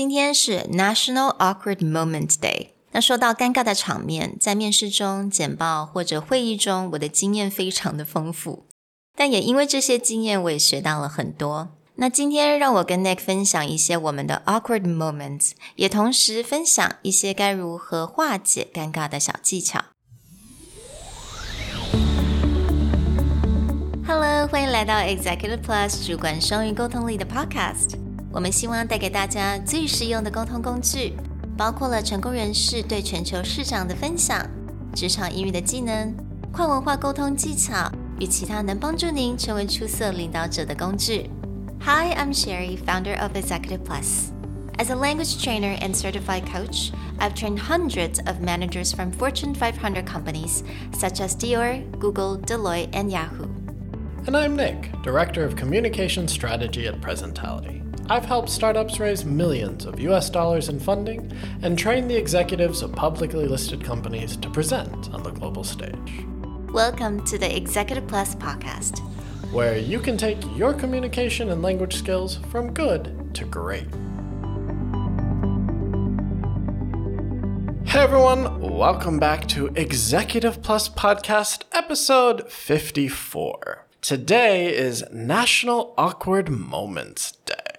今天是 National Awkward Moment Day。那说到尴尬的场面，在面试中、简报或者会议中，我的经验非常的丰富。但也因为这些经验，我也学到了很多。那今天让我跟 Nick 分享一些我们的 awkward moments，也同时分享一些该如何化解尴尬的小技巧。Hello，欢迎来到 Executive Plus 主管双语沟通力的 Podcast。我们希望带给大家最实用的沟通工具，包括了成功人士对全球市场的分享、职场英语的技能、跨文化沟通技巧与其他能帮助您成为出色领导者的工具。Hi, I'm Sherry, founder of Executive Plus. As a language trainer and certified coach, I've trained hundreds of managers from Fortune 500 companies such as Dior, Google, Deloitte, and Yahoo. And I'm Nick, Director of Communication Strategy at Presentality. I've helped startups raise millions of US dollars in funding and train the executives of publicly listed companies to present on the global stage. Welcome to the Executive Plus podcast, where you can take your communication and language skills from good to great. Hey everyone, welcome back to Executive Plus Podcast, episode 54. Today is National Awkward Moments Day.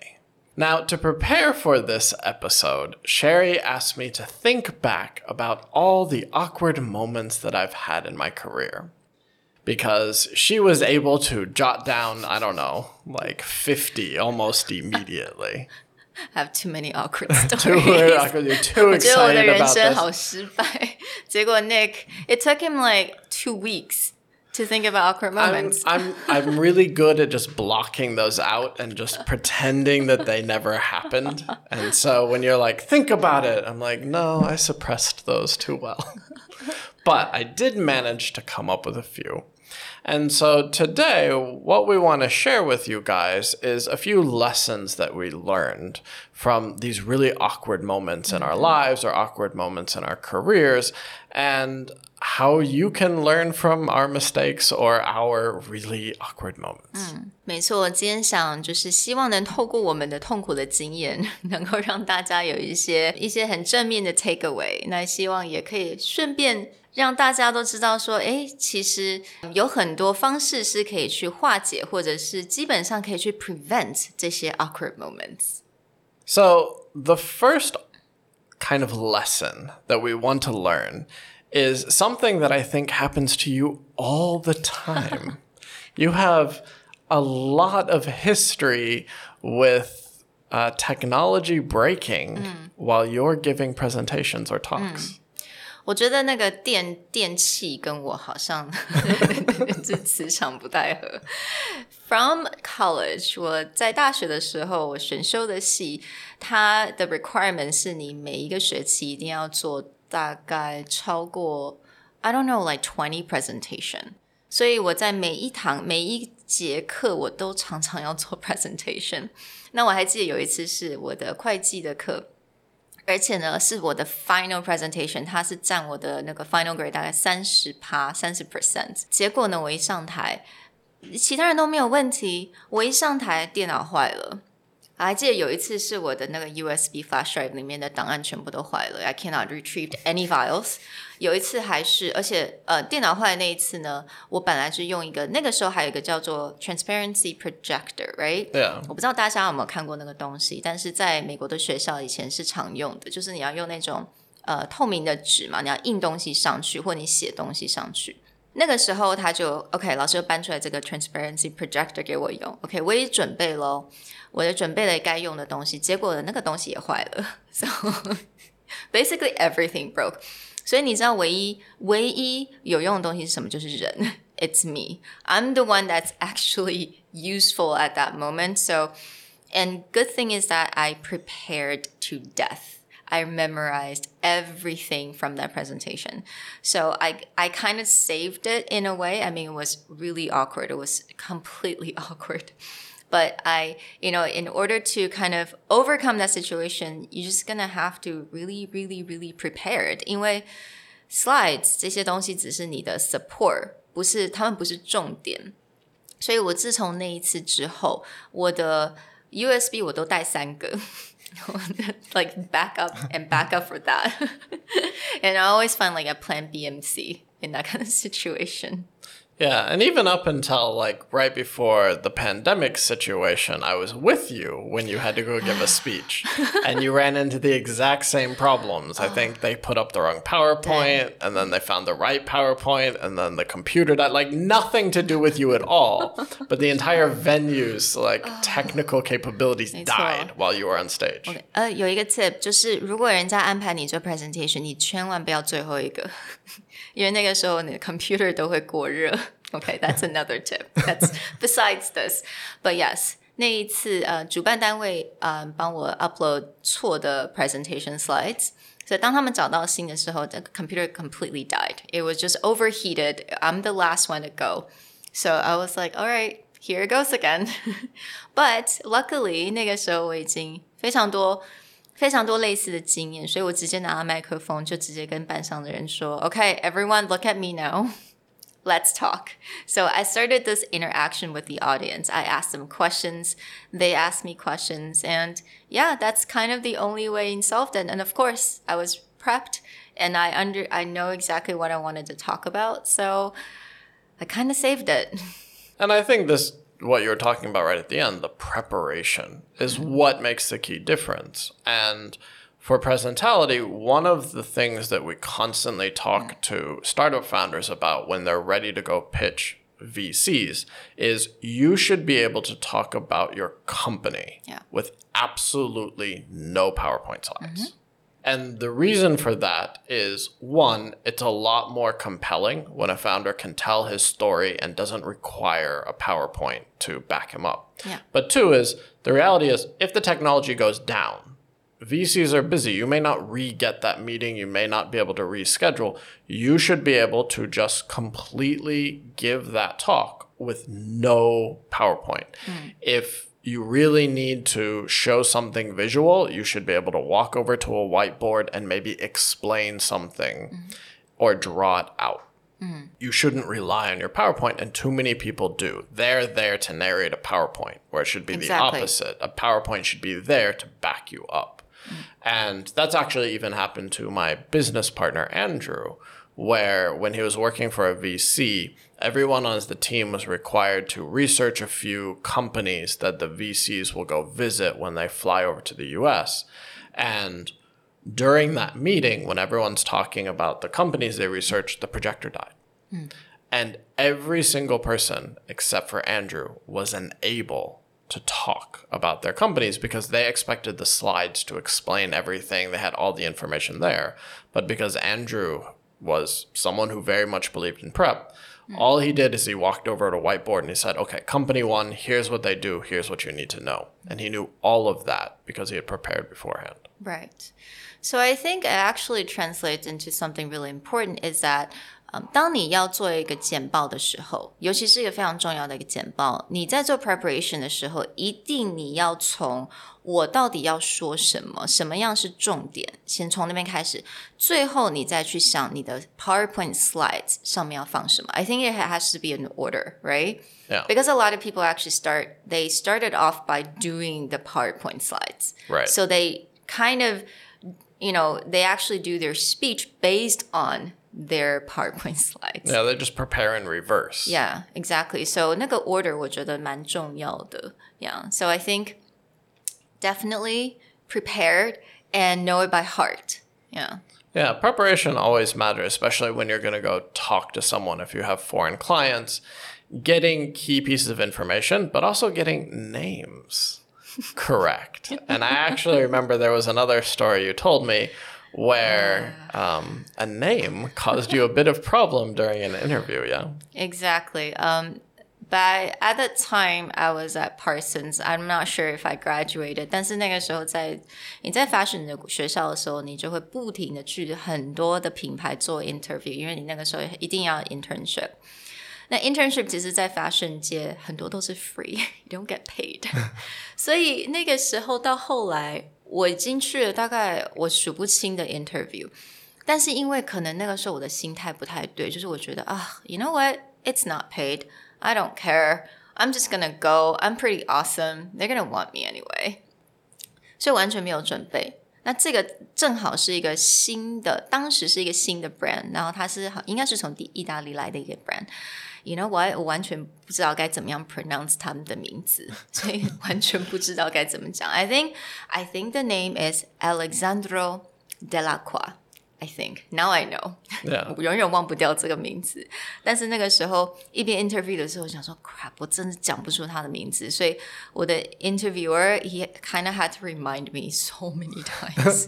Now, to prepare for this episode, Sherry asked me to think back about all the awkward moments that I've had in my career. Because she was able to jot down, I don't know, like 50 almost immediately. I have too many awkward stories. too awkward. You're too excited about this. Nick, it took him like two weeks to think about awkward moments. I'm, I'm, I'm really good at just blocking those out and just pretending that they never happened. And so when you're like, think about it, I'm like, no, I suppressed those too well. but I did manage to come up with a few. And so today, what we want to share with you guys is a few lessons that we learned from these really awkward moments in our mm-hmm. lives or awkward moments in our careers. And how you can learn from our mistakes or our really awkward moments. 嗯，没错，今天想就是希望能透过我们的痛苦的经验，能够让大家有一些一些很正面的 take away。那希望也可以顺便让大家都知道说，哎，其实有很多方式是可以去化解，或者是基本上可以去 prevent 这些 awkward moments. So the first kind of lesson that we want to learn is something that I think happens to you all the time. you have a lot of history with uh, technology breaking mm. while you're giving presentations or talks. Mm. 我觉得那个电电器跟我好像这磁场不太合。From college，我在大学的时候，我选修的系，它的 requirement 是你每一个学期一定要做 大概超过 I don't know like twenty presentation，所以我在每一堂每一节课我都常常要做 presentation。那我还记得有一次是我的会计的课，而且呢是我的 final presentation，它是占我的那个 final grade 大概三十趴三十 percent。结果呢我一上台，其他人都没有问题，我一上台电脑坏了。我还记得有一次是我的那个 USB flash drive 里面的档案全部都坏了，I cannot retrieve any files。有一次还是，而且呃电脑坏的那一次呢，我本来是用一个那个时候还有一个叫做 transparency projector，right？对啊。我不知道大家有没有看过那个东西，但是在美国的学校以前是常用的，就是你要用那种呃透明的纸嘛，你要印东西上去或你写东西上去。那个时候他就 OK，老师就搬出来这个 transparency projector 给我用，OK，我也准备喽。我的准备了该用的东西，结果那个东西也坏了。So basically everything broke。所以你知道唯一唯一有用的东西是什么？就是人。It's me. I'm the one that's actually useful at that moment. So, and good thing is that I prepared to death. I memorized everything from that presentation. So I I kind of saved it in a way. I mean, it was really awkward. It was completely awkward. But I, you know, in order to kind of overcome that situation, you're just gonna have to really, really, really prepared. 因为 slides 这些东西只是你的 support，不是他们不是重点。所以我自从那一次之后，我的 USB 我都带三个。 like back up and back up for that. and I always find like a plan B and C in that kind of situation. Yeah, and even up until like right before the pandemic situation, I was with you when you had to go give a speech and you ran into the exact same problems. I think they put up the wrong PowerPoint and then they found the right PowerPoint and then the computer died. Like nothing to do with you at all, but the entire venue's like technical capabilities died while you were on stage. 呃，有一个 tip 就是，如果人家安排你做 presentation，你千万不要最后一个， 因为那个时候你的 computer 都会过热。Okay, that's another tip. That's besides this, but yes. 那一次，呃，主办单位呃帮我 upload 错的 presentation slides，所以当他们找到新的时候，the computer completely died. It was just overheated. I'm the last one to go, so I was like, all right, here it goes again. but luckily 那个时候我已经非常多。 非常多类似的经验，所以我直接拿到麦克风，就直接跟班上的人说：“Okay, everyone, look at me now.” let's talk. So I started this interaction with the audience. I asked them questions, they asked me questions, and yeah, that's kind of the only way in solved it. And of course, I was prepped and I under I know exactly what I wanted to talk about, so I kind of saved it. And I think this what you're talking about right at the end, the preparation is what makes the key difference. And for presentality, one of the things that we constantly talk to startup founders about when they're ready to go pitch VCs is you should be able to talk about your company yeah. with absolutely no PowerPoint slides. Mm-hmm. And the reason for that is one, it's a lot more compelling when a founder can tell his story and doesn't require a PowerPoint to back him up. Yeah. But two is the reality is if the technology goes down, VCs are busy. You may not re get that meeting. You may not be able to reschedule. You should be able to just completely give that talk with no PowerPoint. Mm. If you really need to show something visual, you should be able to walk over to a whiteboard and maybe explain something mm. or draw it out. Mm. You shouldn't rely on your PowerPoint, and too many people do. They're there to narrate a PowerPoint, where it should be exactly. the opposite. A PowerPoint should be there to back you up. And that's actually even happened to my business partner, Andrew, where when he was working for a VC, everyone on the team was required to research a few companies that the VCs will go visit when they fly over to the US. And during that meeting, when everyone's talking about the companies they researched, the projector died. Mm. And every single person, except for Andrew, was unable to talk about their companies because they expected the slides to explain everything. They had all the information there. But because Andrew was someone who very much believed in prep, all he did is he walked over to a whiteboard and he said, okay, company one, here's what they do, here's what you need to know. And he knew all of that because he had prepared beforehand. Right. So I think it actually translates into something really important is that 嗯，当你要做一个简报的时候，尤其是一个非常重要的一个简报，你在做 preparation 的时候，一定你要从我到底要说什么，什么样是重点，先从那边开始，最后你再去想你的 PowerPoint slides 上面要放什么。I think it has to be an order, right? Yeah. Because a lot of people actually start, they started off by doing the PowerPoint slides. Right. So they kind of, you know, they actually do their speech based on their PowerPoint slides. Yeah, they just prepare in reverse. Yeah, exactly. So 那个 order 我觉得蛮重要的. Yeah. So I think definitely prepared and know it by heart. Yeah. Yeah, preparation always matters, especially when you're going to go talk to someone if you have foreign clients. Getting key pieces of information, but also getting names correct. and I actually remember there was another story you told me where um, a name caused you a bit of problem during an interview. Yeah. Exactly. Um, but at that time, I was at Parsons. I'm not sure if I graduated. 但是那个时候在你在 fashion 的学校的时候，你就会不停的去很多的品牌做 interview，因为你那个时候一定要 internship。那 internship 其实，在 fashion 界很多都是 free，you don't get paid。所以那个时候到后来。 我已经去了大概我数不清的 interview，但是因为可能那个时候我的心态不太对，就是我觉得啊，you know what，it's not paid，I don't care，I'm just gonna go，I'm pretty awesome，they're gonna want me anyway。所以完全没有准备。那这个正好是一个新的，当时是一个新的 brand，然后它是应该是从意意大利来的一个 brand。You know what？我完全不知道该怎么样 pronounce 他们的名字，所以完全不知道该怎么讲。I think I think the name is Alexandro Delacqua. I think now I know， Yeah. 我永远忘不掉这个名字。但是那个时候一边 interview 的时候，我想说 crap，我真的讲不出他的名字，所以我的 interviewer he kind of had to remind me so many times.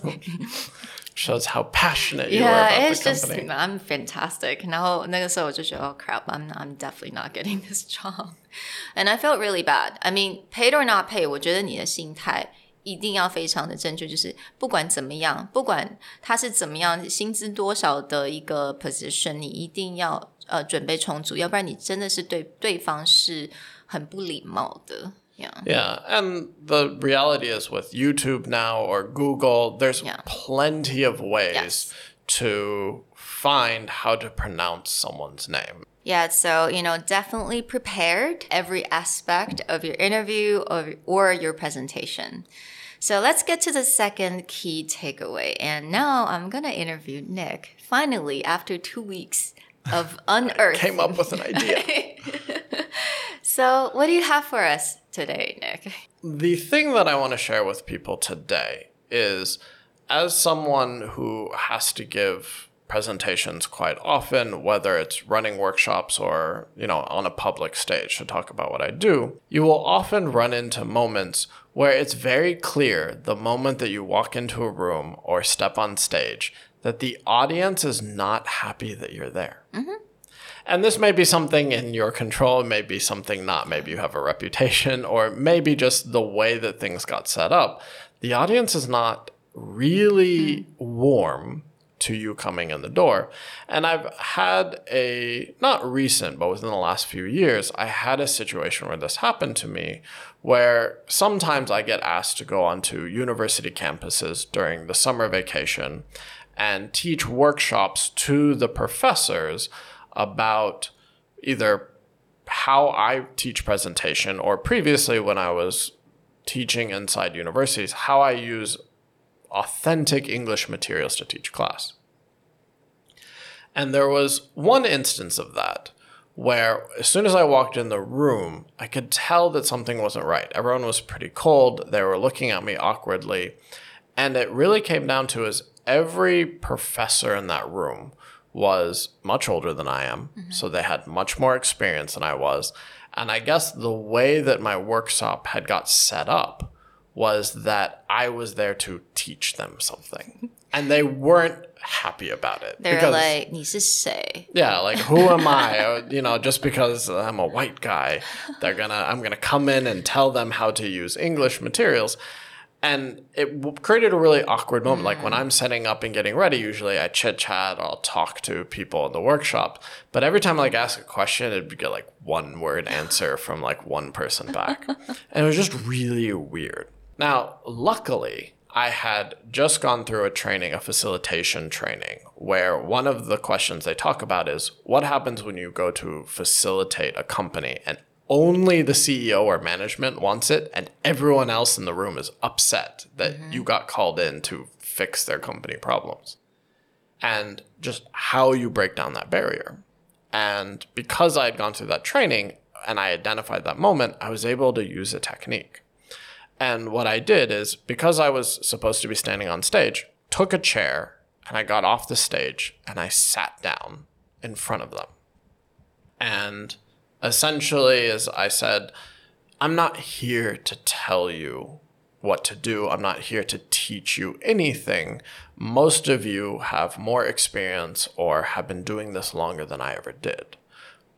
Shows how passionate you are yeah, about it's the just company. I'm fantastic. 然后那个时候我就觉得 oh crap, I'm I'm definitely not getting this job, and I felt really bad. I mean, paid or not paid，我觉得你的心态。一定要非常的正确，就是不管怎么样，不管他是怎么样，薪资多少的一个 position，你一定要呃准备充足，要不然你真的是对对方是很不礼貌的。 Yeah. Yeah, and the reality is with YouTube now or Google, there's Yeah. plenty of ways Yes. to find how to pronounce someone's name. Yeah, so you know, definitely prepared every aspect of your interview or, or your presentation. So let's get to the second key takeaway. And now I'm gonna interview Nick. Finally, after two weeks of unearthing. Came up with an idea. So what do you have for us today, Nick? the thing that I want to share with people today is as someone who has to give presentations quite often, whether it's running workshops or, you know, on a public stage to talk about what I do, you will often run into moments where it's very clear the moment that you walk into a room or step on stage that the audience is not happy that you're there. Mm-hmm. And this may be something in your control, it may be something not. Maybe you have a reputation, or maybe just the way that things got set up. The audience is not really warm to you coming in the door. And I've had a, not recent, but within the last few years, I had a situation where this happened to me where sometimes I get asked to go onto university campuses during the summer vacation and teach workshops to the professors about either how I teach presentation or previously when I was teaching inside universities, how I use authentic English materials to teach class. And there was one instance of that where as soon as I walked in the room, I could tell that something wasn't right. Everyone was pretty cold. They were looking at me awkwardly. And it really came down to is every professor in that room was much older than I am. Mm-hmm. So they had much more experience than I was. And I guess the way that my workshop had got set up was that I was there to teach them something. and they weren't happy about it. They're because, like, "This say." Yeah, like who am I? you know, just because I'm a white guy, they're gonna I'm gonna come in and tell them how to use English materials. And it w- created a really awkward moment. Like when mm. I'm setting up and getting ready, usually I chit chat, I'll talk to people in the workshop. But every time I like ask a question, it'd get like one word answer from like one person back. and it was just really weird. Now, luckily, I had just gone through a training, a facilitation training, where one of the questions they talk about is what happens when you go to facilitate a company and only the CEO or management wants it, and everyone else in the room is upset that mm-hmm. you got called in to fix their company problems. And just how you break down that barrier. And because I had gone through that training and I identified that moment, I was able to use a technique. And what I did is because I was supposed to be standing on stage, took a chair and I got off the stage and I sat down in front of them. And essentially, as I said, I'm not here to tell you what to do. I'm not here to teach you anything. Most of you have more experience or have been doing this longer than I ever did.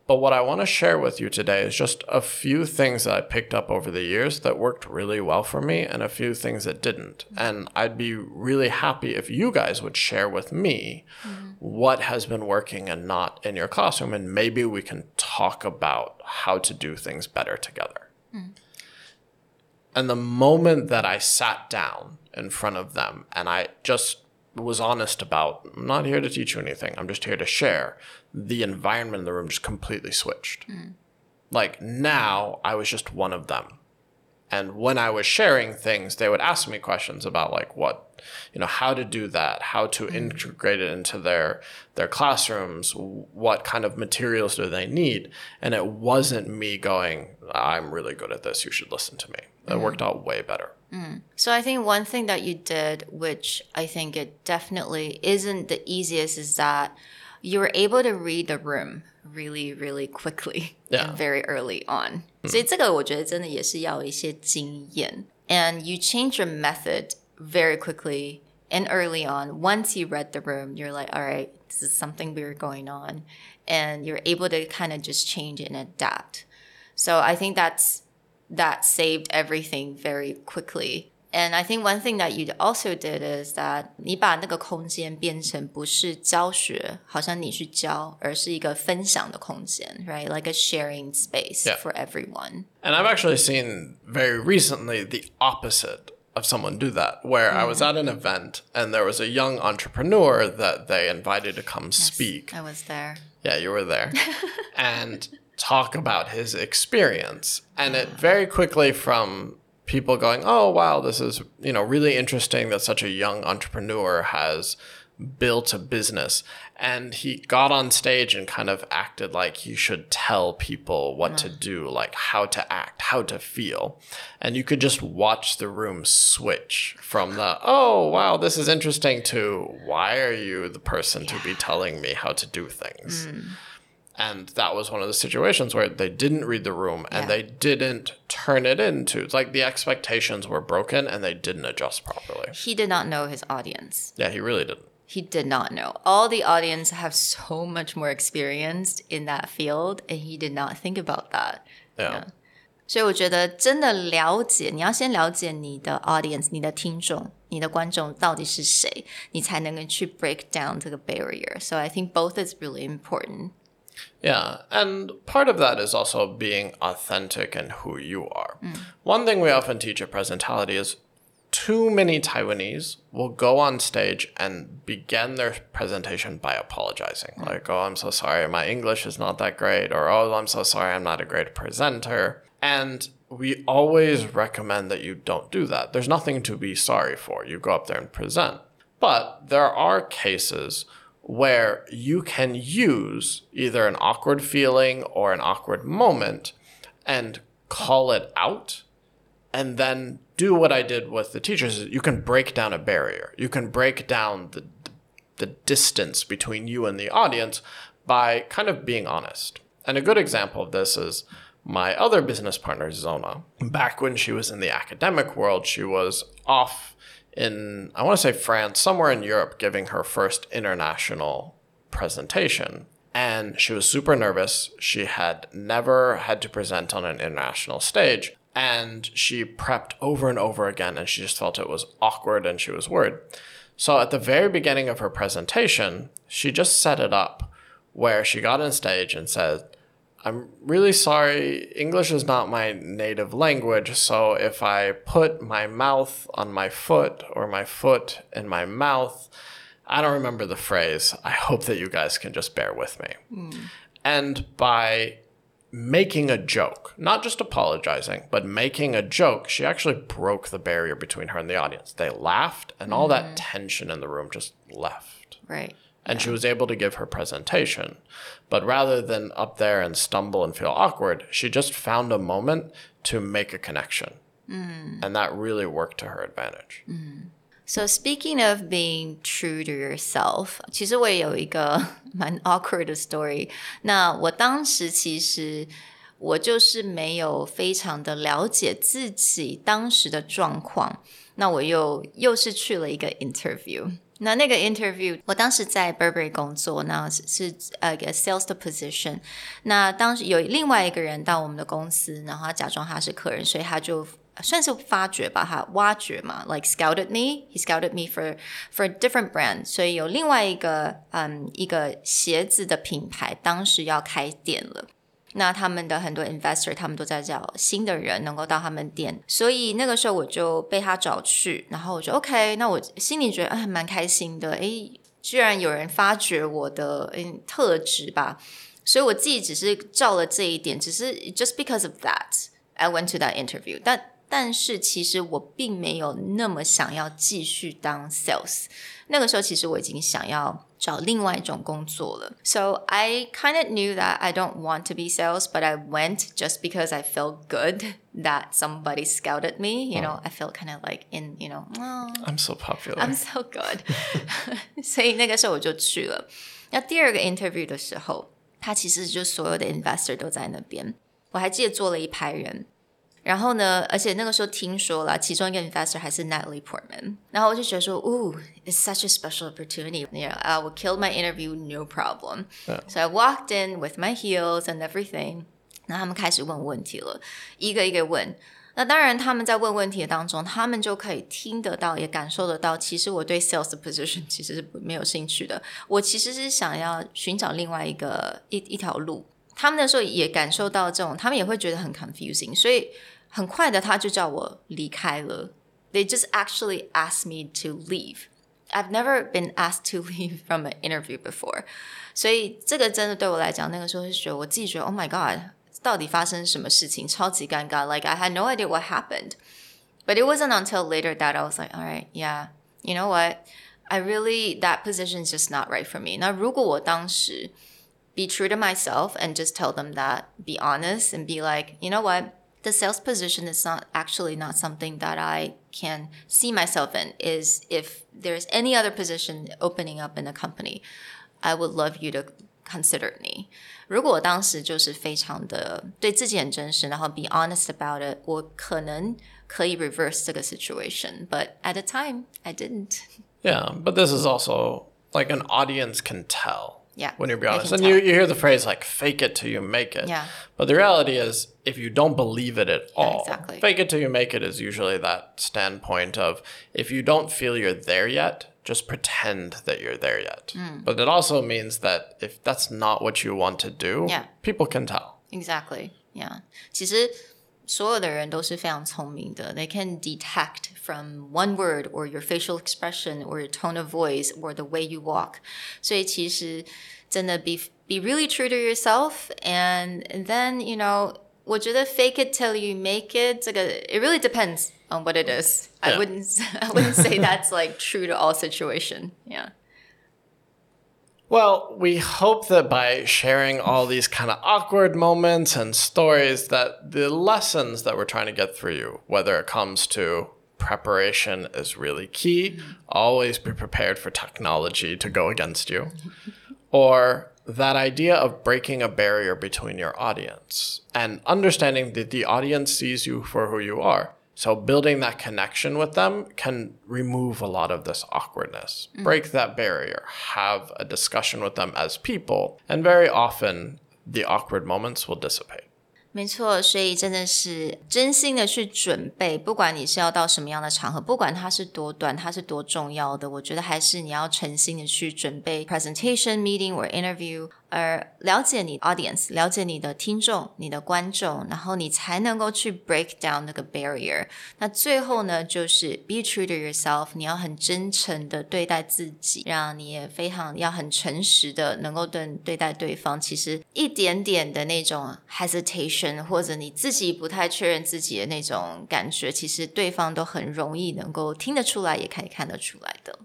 But what I want to share with you today is just a few things that I picked up over the years that worked really well for me and a few things that didn't. And I'd be really happy if you guys would share with me mm-hmm. what has been working and not in your classroom. And maybe we can talk about how to do things better together. Mm-hmm. And the moment that I sat down in front of them and I just was honest about, I'm not here to teach you anything, I'm just here to share, the environment in the room just completely switched. Mm. Like now, I was just one of them. And when I was sharing things, they would ask me questions about like what, you know, how to do that, how to mm. integrate it into their their classrooms, what kind of materials do they need, and it wasn't me going, I'm really good at this, you should listen to me. It mm. worked out way better. So I think one thing that you did, which I think it definitely isn't the easiest, is that you were able to read the room really, really quickly Yeah. and very early on. 所以这个我觉得真的也是要有一些经验。And you change your method very quickly and early on. Once you read the room, you're like, all right, this is something weird going on. And you're able to kind of just change and adapt. So I think that's that saved everything very quickly. And I think one thing that you also did is that 你把那个空间变成不是教学，好像你去教，而是一个分享的空间，right? Like a sharing space Yeah. for everyone. And I've actually seen very recently the opposite of someone do that, where I was at an event and there was a young entrepreneur that they invited to come speak. I was there. Yeah, you were there. and talk about his experience. And it very quickly from people going, "Oh, wow, this is, you know, really interesting that such a young entrepreneur has built a business." And he got on stage and kind of acted like he should tell people what to do, like how to act, how to feel. And you could just watch the room switch from the, "Oh, wow, this is interesting" to, "Why are you the person to be telling me how to do things?" Mm. And that was one of the situations where they didn't read the room and Yeah. they didn't turn it into it's like the expectations were broken and they didn't adjust properly. He did not know his audience. Yeah, he really didn't. He did not know. All the audience have so much more experience in that field, and he did not think about that. Yeah. 所以我觉得真的了解，你要先了解你的 audience、你的听众、你的观众到底是谁，你才能够去 break down 这个 barrier. So I think both is really important. Yeah, and part of that is also being authentic and who you are. Mm. One thing we often teach at Presentality is too many Taiwanese will go on stage and begin their presentation by apologizing. Mm. Like, oh, I'm so sorry, my English is not that great, or oh, I'm so sorry, I'm not a great presenter. And we always recommend that you don't do that. There's nothing to be sorry for. You go up there and present. But there are cases where you can use either an awkward feeling or an awkward moment and call it out and then do what I did with the teachers. You can break down a barrier. You can break down the the distance between you and the audience by kind of being honest. And a good example of this is my other business partner, Zona. Back when she was in the academic world, she was off in, I want to say France, somewhere in Europe, giving her first international presentation. And she was super nervous. She had never had to present on an international stage. And she prepped over and over again, and she just felt it was awkward and she was worried. So at the very beginning of her presentation, she just set it up where she got on stage and said, I'm really sorry, English is not my native language, so if I put my mouth on my foot or my foot in my mouth, I don't remember the phrase. I hope that you guys can just bear with me. Hmm. And by making a joke, not just apologizing, but making a joke, she actually broke the barrier between her and the audience. They laughed, and all that hmm. tension in the room just left. Right And she was able to give her presentation. But rather than up there and stumble and feel awkward, she just found a moment to make a connection. And that really worked to her advantage. So speaking of being true to yourself，其实我也有一个蛮 awkward 的 story。那我当时其实我就是没有非常的了解自己当时的状况，那我又又是去了一个 interview。 那那个 interview，我当时在 Burberry 工作，那是是呃一个 sales 的 position。那当时有另外一个人到我们的公司，然后他假装他是客人，所以他就算是发掘吧，他挖掘嘛，like scouted me，he scouted me for for different brand，所以有另外一个嗯一个鞋子的品牌，当时要开店了。那他们的很多 investor，他们都在找新的人能够到他们店，所以那个时候我就被他找去，然后我就 OK，那我心里觉得哎蛮开心的，诶，居然有人发掘我的嗯特质吧，所以我自己只是照了这一点，只是 just because of that I went to that interview，但但是其实我并没有那么想要继续当 sales。那个时候其实我已经想要找另外一种工作了。So I kind of knew that I don't want to be sales, but I went just because I felt good that somebody scouted me. You know, I felt kind of like in, you know, oh, I'm so popular. I'm so good 。所以那个时候我就去了。那第二个 interview 的时候，他其实就所有的 investor 都在那边。我还记得坐了一排人。 然后呢，而且那个时候听说了，其中一个 investor 还是 Natalie Portman，然后我就觉得说，Ooh, it's such a special opportunity. You know, I will kill my interview, no problem. So I walked in with my heels and everything. 那他们开始问问题了，一个一个问。那当然，他们在问问题的当中，他们就可以听得到，也感受得到，其实我对 sales position 其实是没有兴趣的。我其实是想要寻找另外一个一一条路。他们那时候也感受到这种，他们也会觉得很 confusing，所以。很快的，他就叫我离开了。They just actually asked me to leave. I've never been asked to leave from an interview before. 所以这个真的对我来讲，那个时候是觉得我自己觉得，Oh my god，到底发生什么事情？超级尴尬。Like I had no idea what happened. But it wasn't until later that I was like, all right, yeah, you know what? I really that position is just not right for me. 那如果我当时 be true to myself and just tell them that, be honest and be like, you know what? the sales position is not actually not something that I can see myself in. Is if there's any other position opening up in a company, I would love you to consider me. 如果我当时就是非常的对自己很真实，然后 be honest about it，我可能可以 reverse 这个 situation. But at the time, I didn't. Yeah, but this is also like an audience can tell. Yeah. When you're being honest. And you, you hear the phrase like fake it till you make it. Yeah. But the reality is if you don't believe it at all, exactly. fake it till you make it is usually that standpoint of if you don't feel you're there yet, just pretend that you're there yet. Mm. But it also means that if that's not what you want to do, yeah. people can tell. Exactly. Yeah. 其实所有的人都是非常聪明的。They can detect from one word or your facial expression or your tone of voice or the way you walk. 所以其实真的 be be really true to yourself and, and then you know 我觉得 fake it till you make it 这个 it really depends on what it is. Yeah. I wouldn't I wouldn't say that's like true to all situation. Yeah. Well, we hope that by sharing all these kind of awkward moments and stories that the lessons that we're trying to get through you, whether it comes to preparation is really key, always be prepared for technology to go against you, or that idea of breaking a barrier between your audience and understanding that the audience sees you for who you are. So building that connection with them can remove a lot of this awkwardness, mm. break that barrier, have a discussion with them as people, and very often the awkward moments will dissipate. 没错，所以真的是真心的去准备，不管你是要到什么样的场合，不管它是多短，它是多重要的，我觉得还是你要诚心的去准备 presentation meeting or interview， 而了解你 audience，了解你的听众、你的观众，然后你才能够去 break down 那个 barrier。那最后呢，就是 be true to yourself，你要很真诚的对待自己，让你也非常要很诚实的能够对对待对方。其实一点点的那种 hesitation，或者你自己不太确认自己的那种感觉，其实对方都很容易能够听得出来，也可以看得出来的。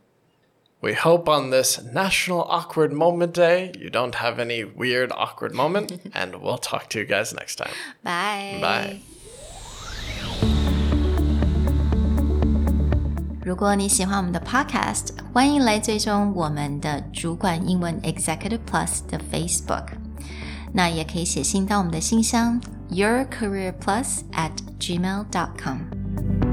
We hope on this National Awkward Moment Day you don't have any weird awkward moment, and we'll talk to you guys next time. Bye. Bye. 如果你喜欢我们的 Podcast，欢迎来追踪我们的主管英文 Executive Plus 的 Facebook。那也可以写信到我们的信箱 yourcareerplus at gmail.com。